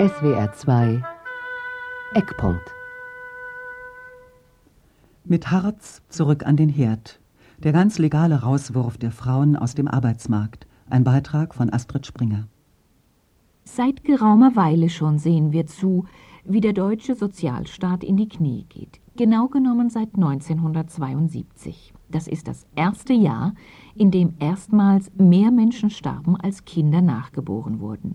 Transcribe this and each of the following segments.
SWR 2 Eckpunkt Mit Harz zurück an den Herd. Der ganz legale Rauswurf der Frauen aus dem Arbeitsmarkt. Ein Beitrag von Astrid Springer. Seit geraumer Weile schon sehen wir zu, wie der deutsche Sozialstaat in die Knie geht. Genau genommen seit 1972. Das ist das erste Jahr, in dem erstmals mehr Menschen starben, als Kinder nachgeboren wurden.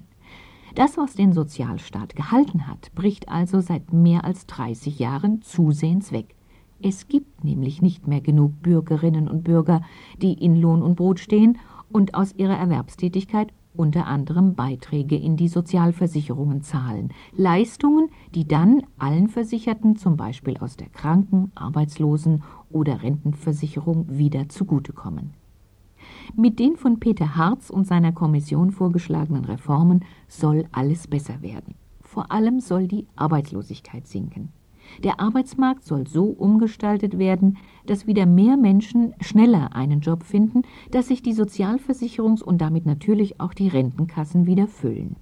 Das, was den Sozialstaat gehalten hat, bricht also seit mehr als 30 Jahren zusehends weg. Es gibt nämlich nicht mehr genug Bürgerinnen und Bürger, die in Lohn und Brot stehen und aus ihrer Erwerbstätigkeit unter anderem Beiträge in die Sozialversicherungen zahlen, Leistungen, die dann allen Versicherten zum Beispiel aus der Kranken-, Arbeitslosen- oder Rentenversicherung wieder zugutekommen. Mit den von Peter Harz und seiner Kommission vorgeschlagenen Reformen soll alles besser werden. Vor allem soll die Arbeitslosigkeit sinken. Der Arbeitsmarkt soll so umgestaltet werden, dass wieder mehr Menschen schneller einen Job finden, dass sich die Sozialversicherungs- und damit natürlich auch die Rentenkassen wieder füllen.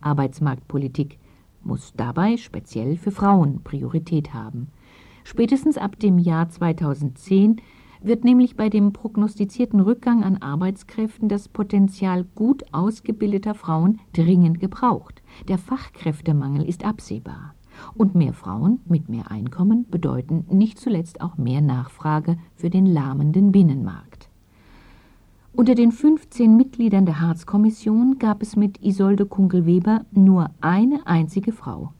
Arbeitsmarktpolitik muss dabei speziell für Frauen Priorität haben. Spätestens ab dem Jahr 2010 wird nämlich bei dem prognostizierten Rückgang an Arbeitskräften das Potenzial gut ausgebildeter Frauen dringend gebraucht. Der Fachkräftemangel ist absehbar. Und mehr Frauen mit mehr Einkommen bedeuten nicht zuletzt auch mehr Nachfrage für den lahmenden Binnenmarkt. Unter den 15 Mitgliedern der Harz-Kommission gab es mit Isolde Kunkel-Weber nur eine einzige Frau.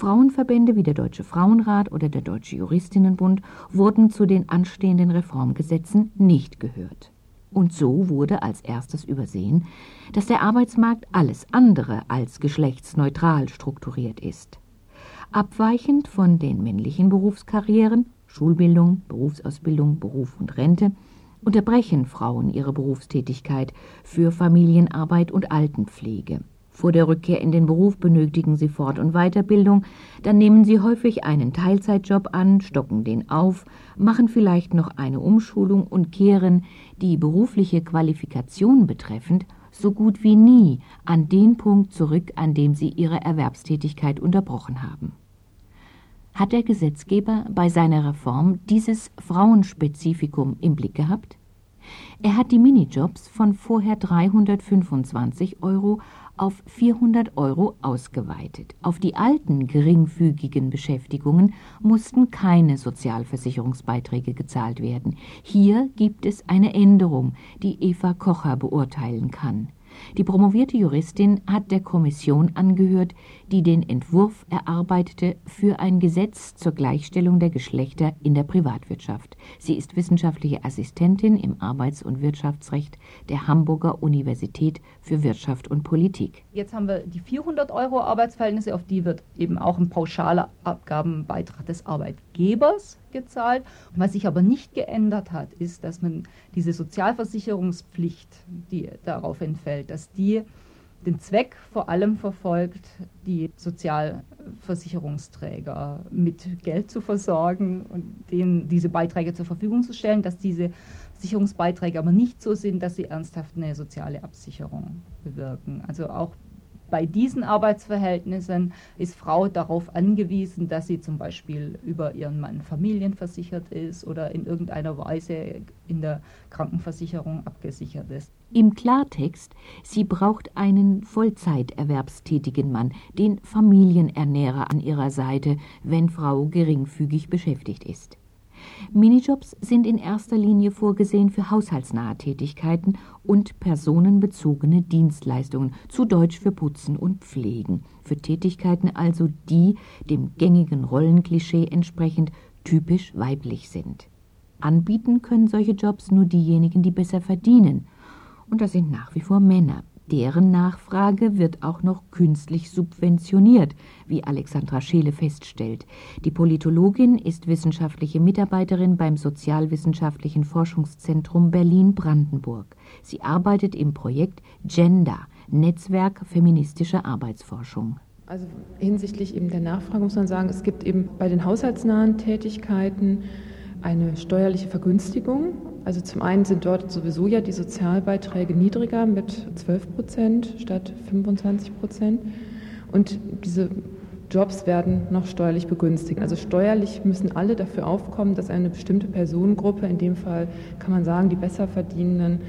Frauenverbände wie der Deutsche Frauenrat oder der Deutsche Juristinnenbund wurden zu den anstehenden Reformgesetzen nicht gehört. Und so wurde als erstes übersehen, dass der Arbeitsmarkt alles andere als geschlechtsneutral strukturiert ist. Abweichend von den männlichen Berufskarrieren Schulbildung, Berufsausbildung, Beruf und Rente unterbrechen Frauen ihre Berufstätigkeit für Familienarbeit und Altenpflege. Vor der Rückkehr in den Beruf benötigen sie Fort- und Weiterbildung, dann nehmen sie häufig einen Teilzeitjob an, stocken den auf, machen vielleicht noch eine Umschulung und kehren, die berufliche Qualifikation betreffend, so gut wie nie an den Punkt zurück, an dem sie ihre Erwerbstätigkeit unterbrochen haben hat der Gesetzgeber bei seiner Reform dieses Frauenspezifikum im Blick gehabt? Er hat die Minijobs von vorher 325 Euro auf 400 Euro ausgeweitet. Auf die alten geringfügigen Beschäftigungen mussten keine Sozialversicherungsbeiträge gezahlt werden. Hier gibt es eine Änderung, die Eva Kocher beurteilen kann. Die promovierte Juristin hat der Kommission angehört, die den Entwurf erarbeitete für ein Gesetz zur Gleichstellung der Geschlechter in der Privatwirtschaft. Sie ist wissenschaftliche Assistentin im Arbeits- und Wirtschaftsrecht der Hamburger Universität für Wirtschaft und Politik. Jetzt haben wir die 400 Euro Arbeitsverhältnisse, auf die wird eben auch ein pauschaler Abgabenbeitrag des Arbeitgebers gezahlt. was sich aber nicht geändert hat, ist, dass man diese Sozialversicherungspflicht, die darauf entfällt, dass die den Zweck vor allem verfolgt, die Sozialversicherungsträger mit Geld zu versorgen und denen diese Beiträge zur Verfügung zu stellen, dass diese Sicherungsbeiträge aber nicht so sind, dass sie ernsthaft eine soziale Absicherung bewirken. Also auch bei diesen Arbeitsverhältnissen ist Frau darauf angewiesen, dass sie zum Beispiel über ihren Mann familienversichert ist oder in irgendeiner Weise in der Krankenversicherung abgesichert ist. Im Klartext, sie braucht einen Vollzeiterwerbstätigen Mann, den Familienernährer an ihrer Seite, wenn Frau geringfügig beschäftigt ist. Minijobs sind in erster Linie vorgesehen für haushaltsnahe Tätigkeiten und personenbezogene Dienstleistungen, zu Deutsch für Putzen und Pflegen, für Tätigkeiten also, die dem gängigen Rollenklischee entsprechend typisch weiblich sind. Anbieten können solche Jobs nur diejenigen, die besser verdienen, und das sind nach wie vor Männer. Deren Nachfrage wird auch noch künstlich subventioniert, wie Alexandra Scheele feststellt. Die Politologin ist wissenschaftliche Mitarbeiterin beim Sozialwissenschaftlichen Forschungszentrum Berlin-Brandenburg. Sie arbeitet im Projekt Gender, Netzwerk feministischer Arbeitsforschung. Also hinsichtlich eben der Nachfrage muss man sagen, es gibt eben bei den haushaltsnahen Tätigkeiten eine steuerliche Vergünstigung. Also zum einen sind dort sowieso ja die Sozialbeiträge niedriger mit 12 Prozent statt 25 Prozent. Und diese Jobs werden noch steuerlich begünstigt. Also steuerlich müssen alle dafür aufkommen, dass eine bestimmte Personengruppe, in dem Fall kann man sagen, die Besserverdienenden,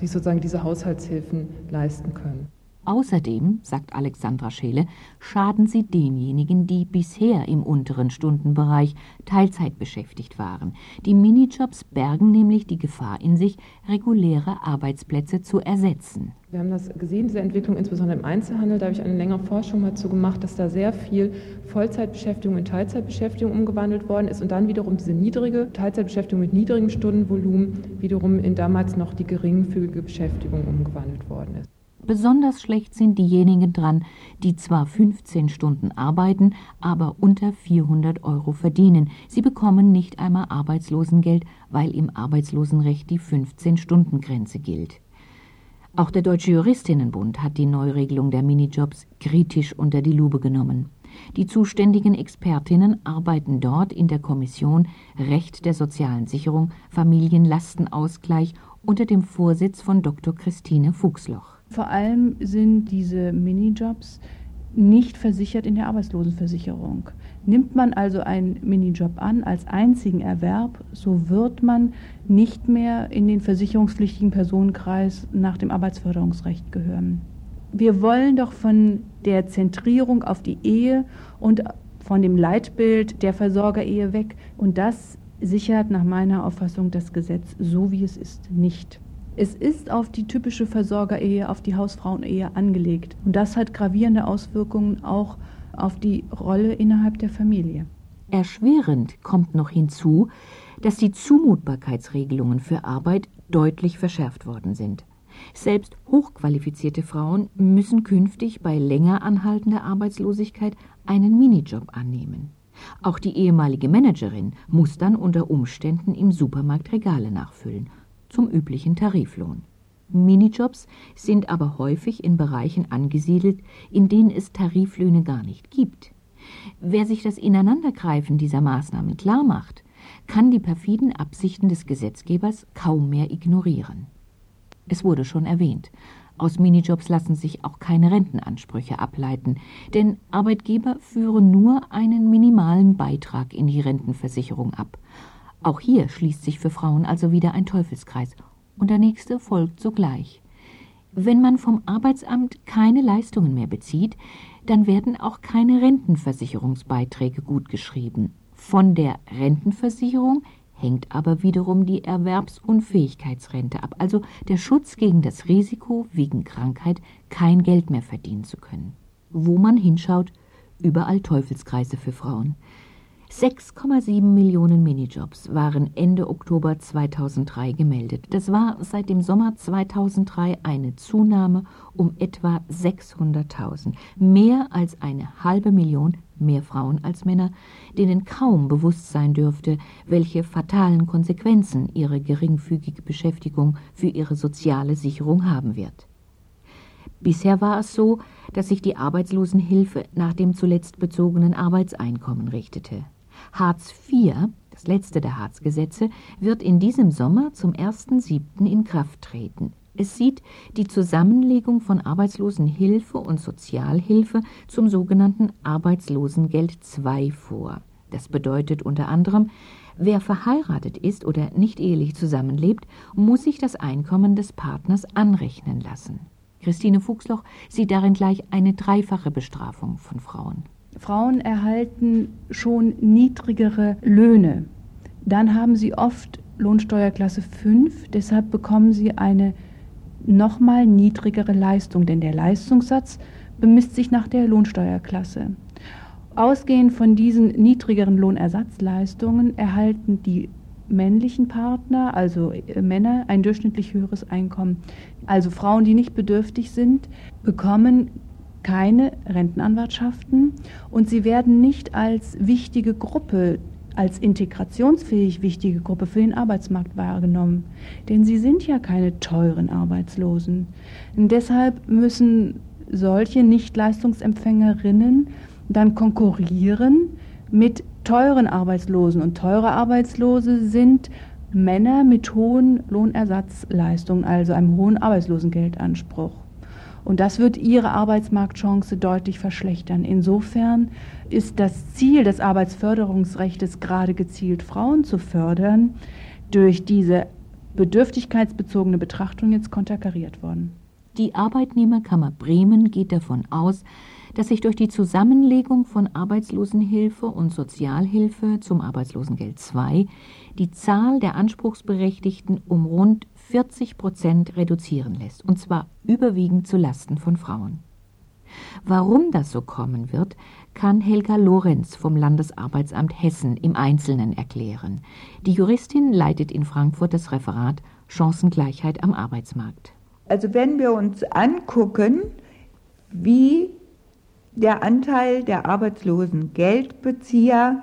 die sozusagen diese Haushaltshilfen leisten können. Außerdem, sagt Alexandra Scheele, schaden sie denjenigen, die bisher im unteren Stundenbereich Teilzeit beschäftigt waren. Die Minijobs bergen nämlich die Gefahr in sich, reguläre Arbeitsplätze zu ersetzen. Wir haben das gesehen, diese Entwicklung insbesondere im Einzelhandel. Da habe ich eine längere Forschung mal zu gemacht, dass da sehr viel Vollzeitbeschäftigung in Teilzeitbeschäftigung umgewandelt worden ist und dann wiederum diese niedrige Teilzeitbeschäftigung mit niedrigem Stundenvolumen wiederum in damals noch die geringfügige Beschäftigung umgewandelt worden ist. Besonders schlecht sind diejenigen dran, die zwar 15 Stunden arbeiten, aber unter 400 Euro verdienen. Sie bekommen nicht einmal Arbeitslosengeld, weil im Arbeitslosenrecht die 15-Stunden-Grenze gilt. Auch der Deutsche Juristinnenbund hat die Neuregelung der Minijobs kritisch unter die Lupe genommen. Die zuständigen Expertinnen arbeiten dort in der Kommission Recht der sozialen Sicherung, Familienlastenausgleich unter dem Vorsitz von Dr. Christine Fuchsloch. Vor allem sind diese Minijobs nicht versichert in der Arbeitslosenversicherung. Nimmt man also einen Minijob an als einzigen Erwerb, so wird man nicht mehr in den versicherungspflichtigen Personenkreis nach dem Arbeitsförderungsrecht gehören. Wir wollen doch von der Zentrierung auf die Ehe und von dem Leitbild der Versorgerehe weg. Und das sichert nach meiner Auffassung das Gesetz so, wie es ist, nicht. Es ist auf die typische Versorgerehe, auf die Hausfrauenehe angelegt. Und das hat gravierende Auswirkungen auch auf die Rolle innerhalb der Familie. Erschwerend kommt noch hinzu, dass die Zumutbarkeitsregelungen für Arbeit deutlich verschärft worden sind. Selbst hochqualifizierte Frauen müssen künftig bei länger anhaltender Arbeitslosigkeit einen Minijob annehmen. Auch die ehemalige Managerin muss dann unter Umständen im Supermarkt Regale nachfüllen zum üblichen Tariflohn. Minijobs sind aber häufig in Bereichen angesiedelt, in denen es Tariflöhne gar nicht gibt. Wer sich das Ineinandergreifen dieser Maßnahmen klar macht, kann die perfiden Absichten des Gesetzgebers kaum mehr ignorieren. Es wurde schon erwähnt, aus Minijobs lassen sich auch keine Rentenansprüche ableiten, denn Arbeitgeber führen nur einen minimalen Beitrag in die Rentenversicherung ab, auch hier schließt sich für Frauen also wieder ein Teufelskreis, und der nächste folgt sogleich. Wenn man vom Arbeitsamt keine Leistungen mehr bezieht, dann werden auch keine Rentenversicherungsbeiträge gutgeschrieben. Von der Rentenversicherung hängt aber wiederum die Erwerbsunfähigkeitsrente ab, also der Schutz gegen das Risiko, wegen Krankheit kein Geld mehr verdienen zu können. Wo man hinschaut, überall Teufelskreise für Frauen. 6,7 Millionen Minijobs waren Ende Oktober 2003 gemeldet. Das war seit dem Sommer 2003 eine Zunahme um etwa 600.000. Mehr als eine halbe Million mehr Frauen als Männer, denen kaum bewusst sein dürfte, welche fatalen Konsequenzen ihre geringfügige Beschäftigung für ihre soziale Sicherung haben wird. Bisher war es so, dass sich die Arbeitslosenhilfe nach dem zuletzt bezogenen Arbeitseinkommen richtete. Hartz IV, das letzte der Hartz-Gesetze, wird in diesem Sommer zum 1.7. in Kraft treten. Es sieht die Zusammenlegung von Arbeitslosenhilfe und Sozialhilfe zum sogenannten Arbeitslosengeld II vor. Das bedeutet unter anderem, wer verheiratet ist oder nicht ehelich zusammenlebt, muss sich das Einkommen des Partners anrechnen lassen. Christine Fuchsloch sieht darin gleich eine dreifache Bestrafung von Frauen. Frauen erhalten schon niedrigere Löhne. Dann haben sie oft Lohnsteuerklasse 5, deshalb bekommen sie eine nochmal niedrigere Leistung, denn der Leistungssatz bemisst sich nach der Lohnsteuerklasse. Ausgehend von diesen niedrigeren Lohnersatzleistungen erhalten die männlichen Partner, also äh, Männer, ein durchschnittlich höheres Einkommen. Also Frauen, die nicht bedürftig sind, bekommen keine Rentenanwartschaften und sie werden nicht als wichtige Gruppe, als integrationsfähig wichtige Gruppe für den Arbeitsmarkt wahrgenommen. Denn sie sind ja keine teuren Arbeitslosen. Und deshalb müssen solche Nichtleistungsempfängerinnen dann konkurrieren mit teuren Arbeitslosen. Und teure Arbeitslose sind Männer mit hohen Lohnersatzleistungen, also einem hohen Arbeitslosengeldanspruch. Und das wird ihre Arbeitsmarktchance deutlich verschlechtern. Insofern ist das Ziel des Arbeitsförderungsrechts gerade gezielt Frauen zu fördern, durch diese bedürftigkeitsbezogene Betrachtung jetzt konterkariert worden. Die Arbeitnehmerkammer Bremen geht davon aus, dass sich durch die Zusammenlegung von Arbeitslosenhilfe und Sozialhilfe zum Arbeitslosengeld II die Zahl der Anspruchsberechtigten um rund 40 Prozent reduzieren lässt, und zwar überwiegend zu Lasten von Frauen. Warum das so kommen wird, kann Helga Lorenz vom Landesarbeitsamt Hessen im Einzelnen erklären. Die Juristin leitet in Frankfurt das Referat Chancengleichheit am Arbeitsmarkt. Also wenn wir uns angucken, wie der Anteil der arbeitslosen Geldbezieher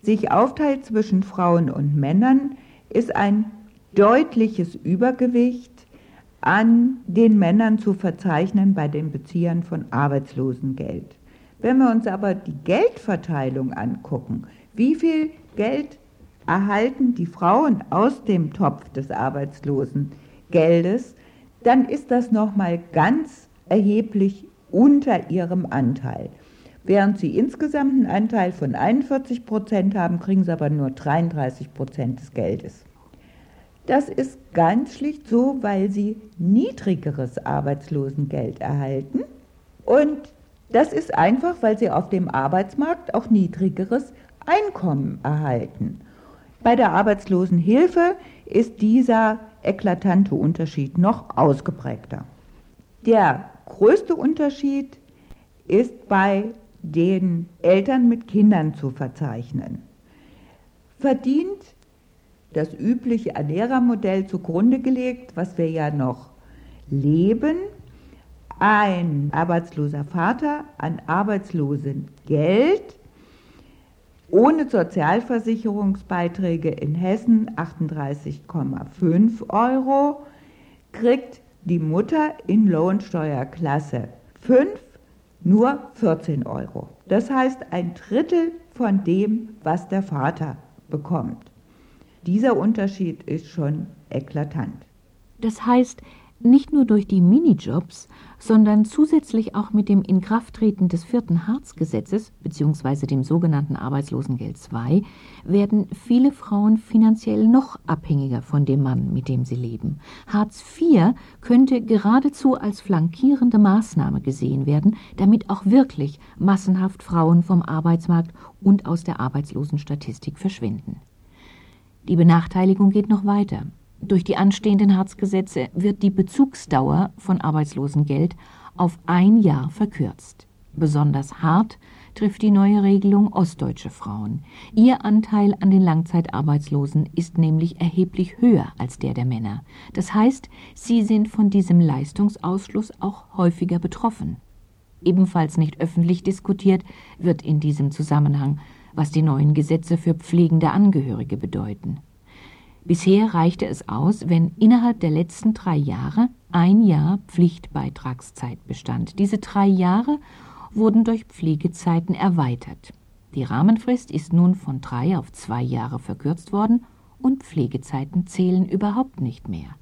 sich aufteilt zwischen Frauen und Männern, ist ein deutliches Übergewicht an den Männern zu verzeichnen bei den Beziehern von Arbeitslosengeld. Wenn wir uns aber die Geldverteilung angucken, wie viel Geld erhalten die Frauen aus dem Topf des Arbeitslosengeldes, dann ist das nochmal ganz erheblich unter ihrem Anteil. Während sie insgesamt einen Anteil von 41 Prozent haben, kriegen sie aber nur 33 Prozent des Geldes. Das ist ganz schlicht so, weil sie niedrigeres Arbeitslosengeld erhalten. Und das ist einfach, weil sie auf dem Arbeitsmarkt auch niedrigeres Einkommen erhalten. Bei der Arbeitslosenhilfe ist dieser eklatante Unterschied noch ausgeprägter. Der größte Unterschied ist bei den Eltern mit Kindern zu verzeichnen. Verdient das übliche Ernährermodell zugrunde gelegt, was wir ja noch leben, ein arbeitsloser Vater an Arbeitslosengeld ohne Sozialversicherungsbeiträge in Hessen 38,5 Euro, kriegt die Mutter in Lohnsteuerklasse 5 nur 14 Euro. Das heißt ein Drittel von dem, was der Vater bekommt. Dieser Unterschied ist schon eklatant. Das heißt, nicht nur durch die Minijobs, sondern zusätzlich auch mit dem Inkrafttreten des vierten Hartz-Gesetzes bzw. dem sogenannten Arbeitslosengeld II werden viele Frauen finanziell noch abhängiger von dem Mann, mit dem sie leben. Hartz IV könnte geradezu als flankierende Maßnahme gesehen werden, damit auch wirklich massenhaft Frauen vom Arbeitsmarkt und aus der Arbeitslosenstatistik verschwinden. Die Benachteiligung geht noch weiter. Durch die anstehenden Harzgesetze wird die Bezugsdauer von Arbeitslosengeld auf ein Jahr verkürzt. Besonders hart trifft die neue Regelung ostdeutsche Frauen. Ihr Anteil an den Langzeitarbeitslosen ist nämlich erheblich höher als der der Männer. Das heißt, sie sind von diesem Leistungsausschluss auch häufiger betroffen. Ebenfalls nicht öffentlich diskutiert wird in diesem Zusammenhang, was die neuen Gesetze für pflegende Angehörige bedeuten. Bisher reichte es aus, wenn innerhalb der letzten drei Jahre ein Jahr Pflichtbeitragszeit bestand. Diese drei Jahre wurden durch Pflegezeiten erweitert. Die Rahmenfrist ist nun von drei auf zwei Jahre verkürzt worden und Pflegezeiten zählen überhaupt nicht mehr.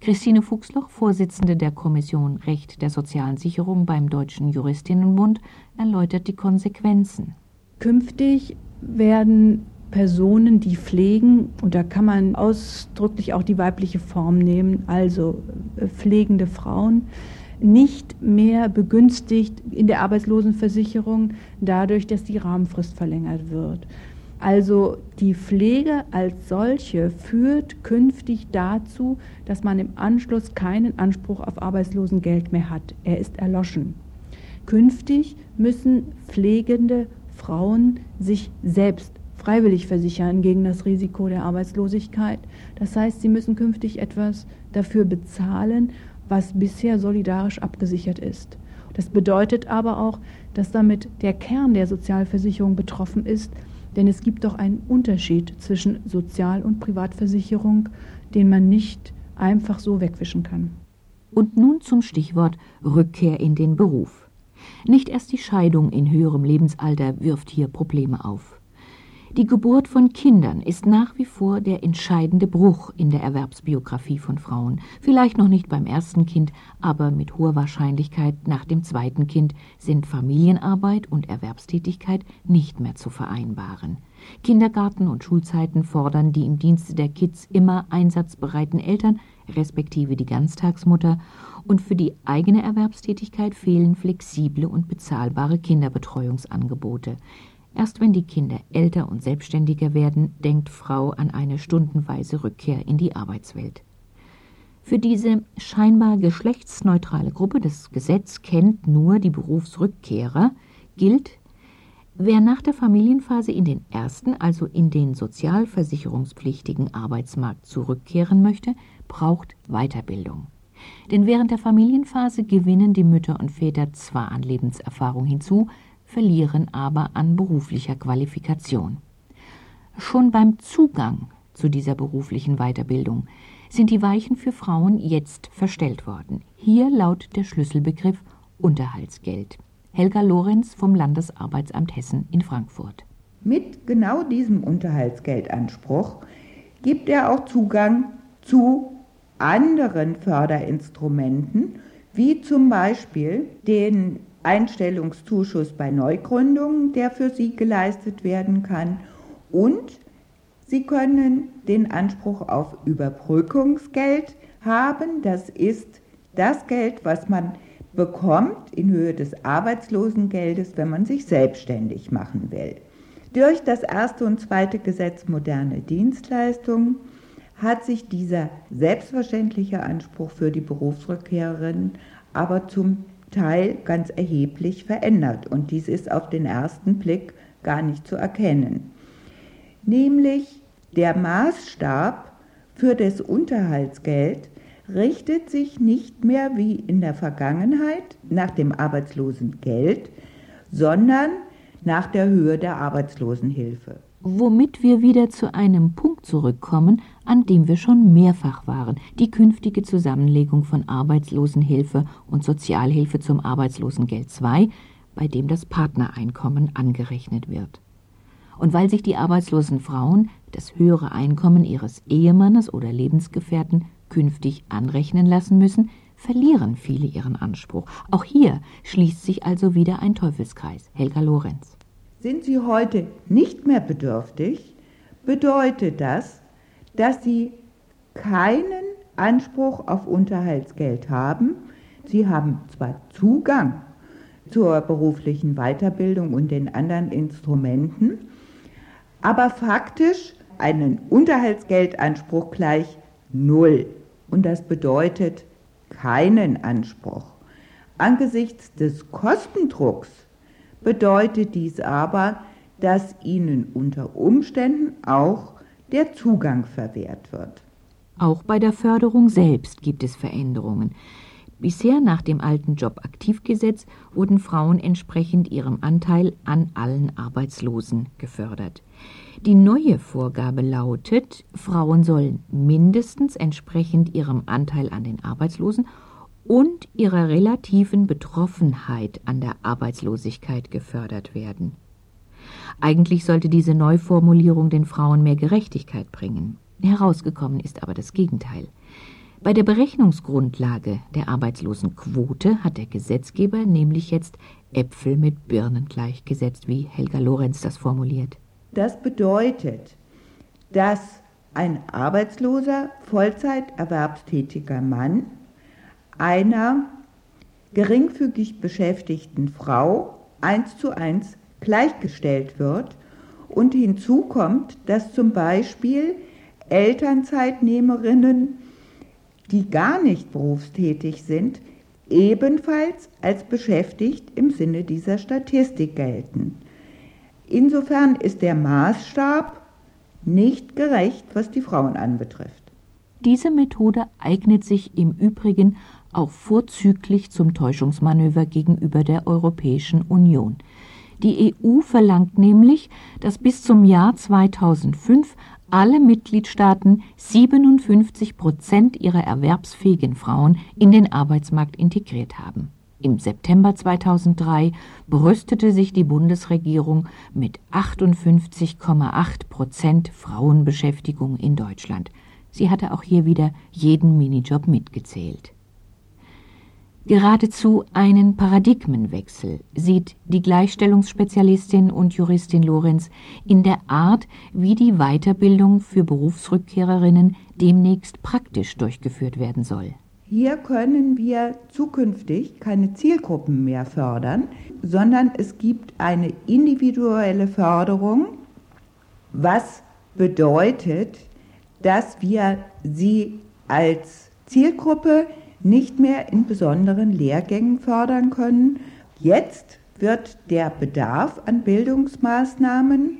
Christine Fuchsloch, Vorsitzende der Kommission Recht der sozialen Sicherung beim Deutschen Juristinnenbund, erläutert die Konsequenzen. Künftig werden Personen, die pflegen, und da kann man ausdrücklich auch die weibliche Form nehmen, also äh, pflegende Frauen, nicht mehr begünstigt in der Arbeitslosenversicherung dadurch, dass die Rahmenfrist verlängert wird. Also die Pflege als solche führt künftig dazu, dass man im Anschluss keinen Anspruch auf Arbeitslosengeld mehr hat. Er ist erloschen. Künftig müssen pflegende Frauen sich selbst freiwillig versichern gegen das Risiko der Arbeitslosigkeit. Das heißt, sie müssen künftig etwas dafür bezahlen, was bisher solidarisch abgesichert ist. Das bedeutet aber auch, dass damit der Kern der Sozialversicherung betroffen ist, denn es gibt doch einen Unterschied zwischen Sozial- und Privatversicherung, den man nicht einfach so wegwischen kann. Und nun zum Stichwort Rückkehr in den Beruf. Nicht erst die Scheidung in höherem Lebensalter wirft hier Probleme auf. Die Geburt von Kindern ist nach wie vor der entscheidende Bruch in der Erwerbsbiografie von Frauen. Vielleicht noch nicht beim ersten Kind, aber mit hoher Wahrscheinlichkeit nach dem zweiten Kind sind Familienarbeit und Erwerbstätigkeit nicht mehr zu vereinbaren. Kindergarten und Schulzeiten fordern die im Dienste der Kids immer einsatzbereiten Eltern, respektive die Ganztagsmutter, und für die eigene Erwerbstätigkeit fehlen flexible und bezahlbare Kinderbetreuungsangebote. Erst wenn die Kinder älter und selbstständiger werden, denkt Frau an eine stundenweise Rückkehr in die Arbeitswelt. Für diese scheinbar geschlechtsneutrale Gruppe, das Gesetz kennt nur die Berufsrückkehrer, gilt, wer nach der Familienphase in den ersten, also in den sozialversicherungspflichtigen Arbeitsmarkt zurückkehren möchte, braucht Weiterbildung. Denn während der Familienphase gewinnen die Mütter und Väter zwar an Lebenserfahrung hinzu, verlieren aber an beruflicher Qualifikation. Schon beim Zugang zu dieser beruflichen Weiterbildung sind die Weichen für Frauen jetzt verstellt worden. Hier lautet der Schlüsselbegriff Unterhaltsgeld. Helga Lorenz vom Landesarbeitsamt Hessen in Frankfurt. Mit genau diesem Unterhaltsgeldanspruch gibt er auch Zugang zu anderen Förderinstrumenten, wie zum Beispiel den Einstellungszuschuss bei Neugründungen, der für Sie geleistet werden kann. Und Sie können den Anspruch auf Überbrückungsgeld haben. Das ist das Geld, was man bekommt in Höhe des Arbeitslosengeldes, wenn man sich selbstständig machen will. Durch das erste und zweite Gesetz moderne Dienstleistungen hat sich dieser selbstverständliche Anspruch für die Berufsrückkehrerinnen aber zum Teil ganz erheblich verändert. Und dies ist auf den ersten Blick gar nicht zu erkennen. Nämlich der Maßstab für das Unterhaltsgeld richtet sich nicht mehr wie in der Vergangenheit nach dem Arbeitslosengeld, sondern nach der Höhe der Arbeitslosenhilfe womit wir wieder zu einem Punkt zurückkommen, an dem wir schon mehrfach waren, die künftige Zusammenlegung von Arbeitslosenhilfe und Sozialhilfe zum Arbeitslosengeld II, bei dem das Partnereinkommen angerechnet wird. Und weil sich die arbeitslosen Frauen das höhere Einkommen ihres Ehemannes oder Lebensgefährten künftig anrechnen lassen müssen, verlieren viele ihren Anspruch. Auch hier schließt sich also wieder ein Teufelskreis. Helga Lorenz. Sind Sie heute nicht mehr bedürftig, bedeutet das, dass Sie keinen Anspruch auf Unterhaltsgeld haben. Sie haben zwar Zugang zur beruflichen Weiterbildung und den anderen Instrumenten, aber faktisch einen Unterhaltsgeldanspruch gleich null. Und das bedeutet keinen Anspruch. Angesichts des Kostendrucks bedeutet dies aber, dass ihnen unter Umständen auch der Zugang verwehrt wird. Auch bei der Förderung selbst gibt es Veränderungen. Bisher nach dem alten Jobaktivgesetz wurden Frauen entsprechend ihrem Anteil an allen Arbeitslosen gefördert. Die neue Vorgabe lautet, Frauen sollen mindestens entsprechend ihrem Anteil an den Arbeitslosen und ihrer relativen Betroffenheit an der Arbeitslosigkeit gefördert werden. Eigentlich sollte diese Neuformulierung den Frauen mehr Gerechtigkeit bringen. Herausgekommen ist aber das Gegenteil. Bei der Berechnungsgrundlage der Arbeitslosenquote hat der Gesetzgeber nämlich jetzt Äpfel mit Birnen gleichgesetzt, wie Helga Lorenz das formuliert. Das bedeutet, dass ein arbeitsloser, Vollzeiterwerbstätiger Mann einer geringfügig beschäftigten Frau eins zu eins gleichgestellt wird und hinzu kommt, dass zum Beispiel Elternzeitnehmerinnen, die gar nicht berufstätig sind, ebenfalls als beschäftigt im Sinne dieser Statistik gelten. Insofern ist der Maßstab nicht gerecht, was die Frauen anbetrifft. Diese Methode eignet sich im Übrigen auch vorzüglich zum Täuschungsmanöver gegenüber der Europäischen Union. Die EU verlangt nämlich, dass bis zum Jahr 2005 alle Mitgliedstaaten 57 Prozent ihrer erwerbsfähigen Frauen in den Arbeitsmarkt integriert haben. Im September 2003 brüstete sich die Bundesregierung mit 58,8 Prozent Frauenbeschäftigung in Deutschland. Sie hatte auch hier wieder jeden Minijob mitgezählt. Geradezu einen Paradigmenwechsel sieht die Gleichstellungsspezialistin und Juristin Lorenz in der Art, wie die Weiterbildung für Berufsrückkehrerinnen demnächst praktisch durchgeführt werden soll. Hier können wir zukünftig keine Zielgruppen mehr fördern, sondern es gibt eine individuelle Förderung, was bedeutet, dass wir sie als Zielgruppe nicht mehr in besonderen Lehrgängen fördern können. Jetzt wird der Bedarf an Bildungsmaßnahmen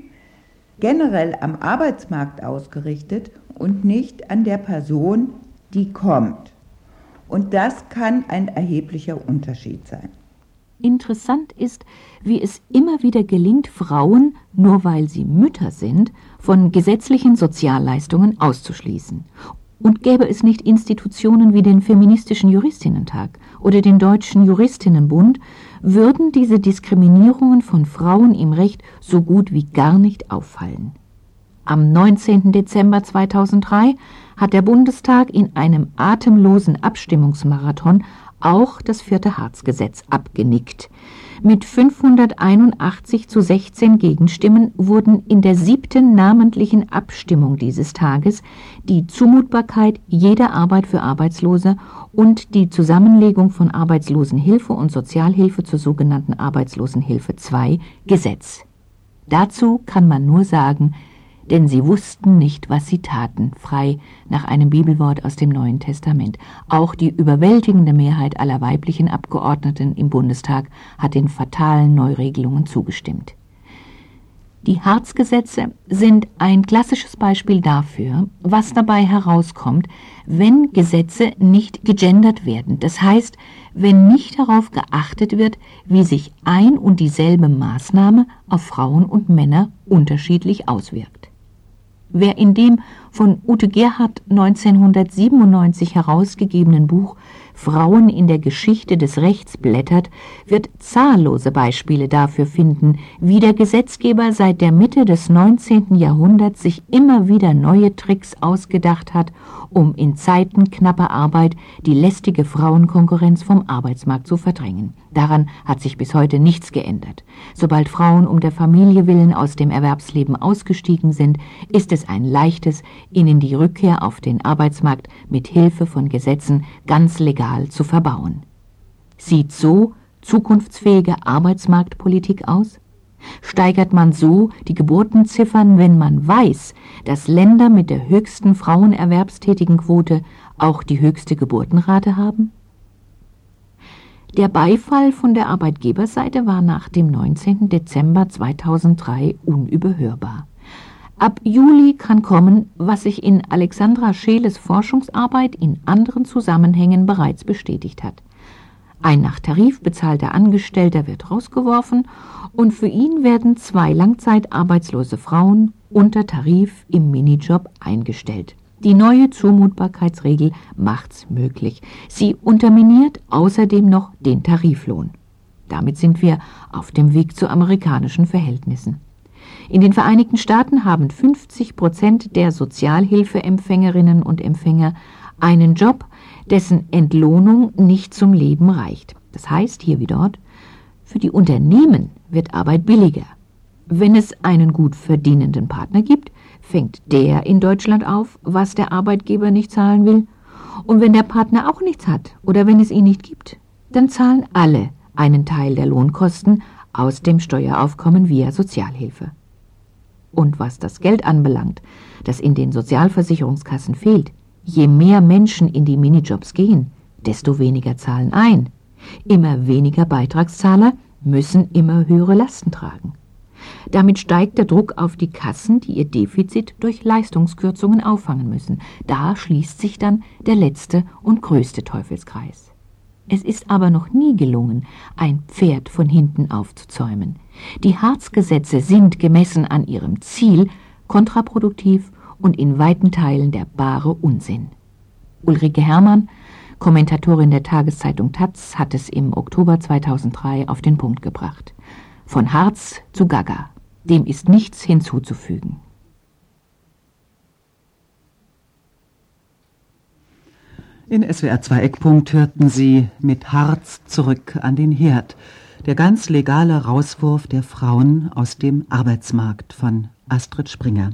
generell am Arbeitsmarkt ausgerichtet und nicht an der Person, die kommt. Und das kann ein erheblicher Unterschied sein. Interessant ist, wie es immer wieder gelingt, Frauen, nur weil sie Mütter sind, von gesetzlichen Sozialleistungen auszuschließen und gäbe es nicht Institutionen wie den Feministischen Juristinnentag oder den Deutschen Juristinnenbund, würden diese Diskriminierungen von Frauen im Recht so gut wie gar nicht auffallen. Am 19. Dezember 2003 hat der Bundestag in einem atemlosen Abstimmungsmarathon auch das vierte Harzgesetz abgenickt. Mit 581 zu 16 Gegenstimmen wurden in der siebten namentlichen Abstimmung dieses Tages die Zumutbarkeit jeder Arbeit für Arbeitslose und die Zusammenlegung von Arbeitslosenhilfe und Sozialhilfe zur sogenannten Arbeitslosenhilfe II Gesetz. Dazu kann man nur sagen, denn sie wussten nicht, was sie taten, frei nach einem Bibelwort aus dem Neuen Testament. Auch die überwältigende Mehrheit aller weiblichen Abgeordneten im Bundestag hat den fatalen Neuregelungen zugestimmt. Die Harzgesetze sind ein klassisches Beispiel dafür, was dabei herauskommt, wenn Gesetze nicht gegendert werden. Das heißt, wenn nicht darauf geachtet wird, wie sich ein und dieselbe Maßnahme auf Frauen und Männer unterschiedlich auswirkt. Wer in dem von Ute Gerhardt 1997 herausgegebenen Buch Frauen in der Geschichte des Rechts blättert, wird zahllose Beispiele dafür finden, wie der Gesetzgeber seit der Mitte des 19. Jahrhunderts sich immer wieder neue Tricks ausgedacht hat, um in Zeiten knapper Arbeit die lästige Frauenkonkurrenz vom Arbeitsmarkt zu verdrängen. Daran hat sich bis heute nichts geändert. Sobald Frauen um der Familie willen aus dem Erwerbsleben ausgestiegen sind, ist es ein leichtes, ihnen die Rückkehr auf den Arbeitsmarkt mit Hilfe von Gesetzen ganz legal zu verbauen. Sieht so zukunftsfähige Arbeitsmarktpolitik aus? Steigert man so die Geburtenziffern, wenn man weiß, dass Länder mit der höchsten Frauenerwerbstätigen Quote auch die höchste Geburtenrate haben? Der Beifall von der Arbeitgeberseite war nach dem 19. Dezember 2003 unüberhörbar. Ab Juli kann kommen, was sich in Alexandra Scheles Forschungsarbeit in anderen Zusammenhängen bereits bestätigt hat. Ein nach Tarif bezahlter Angestellter wird rausgeworfen und für ihn werden zwei langzeitarbeitslose Frauen unter Tarif im Minijob eingestellt. Die neue Zumutbarkeitsregel macht's möglich. Sie unterminiert außerdem noch den Tariflohn. Damit sind wir auf dem Weg zu amerikanischen Verhältnissen. In den Vereinigten Staaten haben 50 Prozent der Sozialhilfeempfängerinnen und Empfänger einen Job, dessen Entlohnung nicht zum Leben reicht. Das heißt, hier wie dort, für die Unternehmen wird Arbeit billiger. Wenn es einen gut verdienenden Partner gibt, fängt der in Deutschland auf, was der Arbeitgeber nicht zahlen will. Und wenn der Partner auch nichts hat oder wenn es ihn nicht gibt, dann zahlen alle einen Teil der Lohnkosten aus dem Steueraufkommen via Sozialhilfe. Und was das Geld anbelangt, das in den Sozialversicherungskassen fehlt, je mehr Menschen in die Minijobs gehen, desto weniger zahlen ein. Immer weniger Beitragszahler müssen immer höhere Lasten tragen. Damit steigt der Druck auf die Kassen, die ihr Defizit durch Leistungskürzungen auffangen müssen. Da schließt sich dann der letzte und größte Teufelskreis. Es ist aber noch nie gelungen, ein Pferd von hinten aufzuzäumen. Die Harzgesetze sind gemessen an ihrem Ziel kontraproduktiv und in weiten Teilen der bare Unsinn. Ulrike Herrmann Kommentatorin der Tageszeitung Taz hat es im Oktober 2003 auf den Punkt gebracht. Von Harz zu Gaga. Dem ist nichts hinzuzufügen. In SWR 2 Eckpunkt hörten Sie mit Harz zurück an den Herd. Der ganz legale Rauswurf der Frauen aus dem Arbeitsmarkt von Astrid Springer.